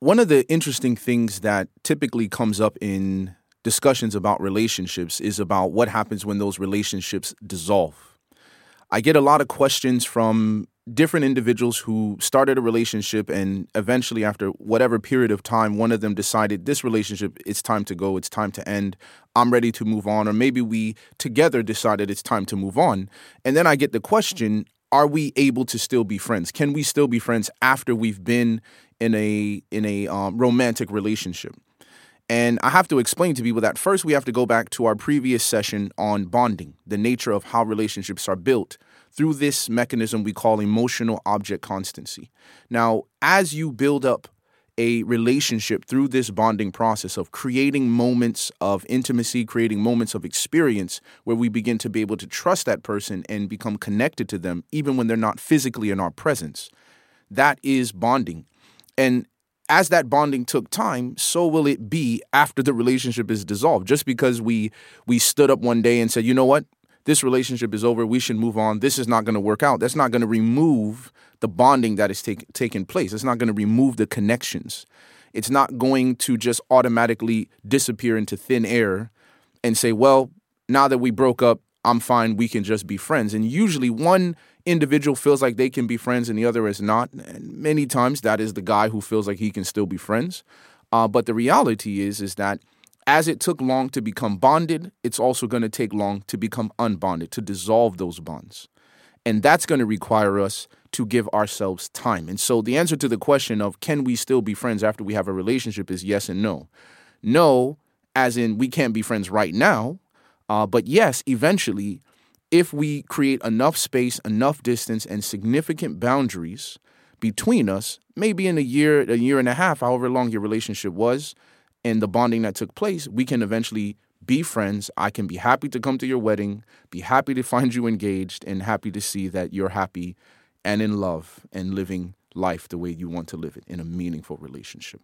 one of the interesting things that typically comes up in discussions about relationships is about what happens when those relationships dissolve. I get a lot of questions from different individuals who started a relationship and eventually after whatever period of time one of them decided this relationship it's time to go it's time to end i'm ready to move on or maybe we together decided it's time to move on and then i get the question are we able to still be friends can we still be friends after we've been in a in a um, romantic relationship and I have to explain to people that first we have to go back to our previous session on bonding, the nature of how relationships are built through this mechanism we call emotional object constancy. Now, as you build up a relationship through this bonding process of creating moments of intimacy, creating moments of experience where we begin to be able to trust that person and become connected to them, even when they're not physically in our presence. That is bonding. And as that bonding took time, so will it be after the relationship is dissolved. Just because we we stood up one day and said, you know what, this relationship is over, we should move on. This is not going to work out. That's not going to remove the bonding that is take, taking place. It's not going to remove the connections. It's not going to just automatically disappear into thin air and say, well, now that we broke up, I'm fine. We can just be friends. And usually, one individual feels like they can be friends and the other is not. And many times that is the guy who feels like he can still be friends. Uh, but the reality is is that as it took long to become bonded, it's also going to take long to become unbonded, to dissolve those bonds. And that's going to require us to give ourselves time. And so the answer to the question of can we still be friends after we have a relationship is yes and no. No, as in we can't be friends right now, uh, but yes, eventually if we create enough space, enough distance, and significant boundaries between us, maybe in a year, a year and a half, however long your relationship was, and the bonding that took place, we can eventually be friends. I can be happy to come to your wedding, be happy to find you engaged, and happy to see that you're happy and in love and living life the way you want to live it in a meaningful relationship.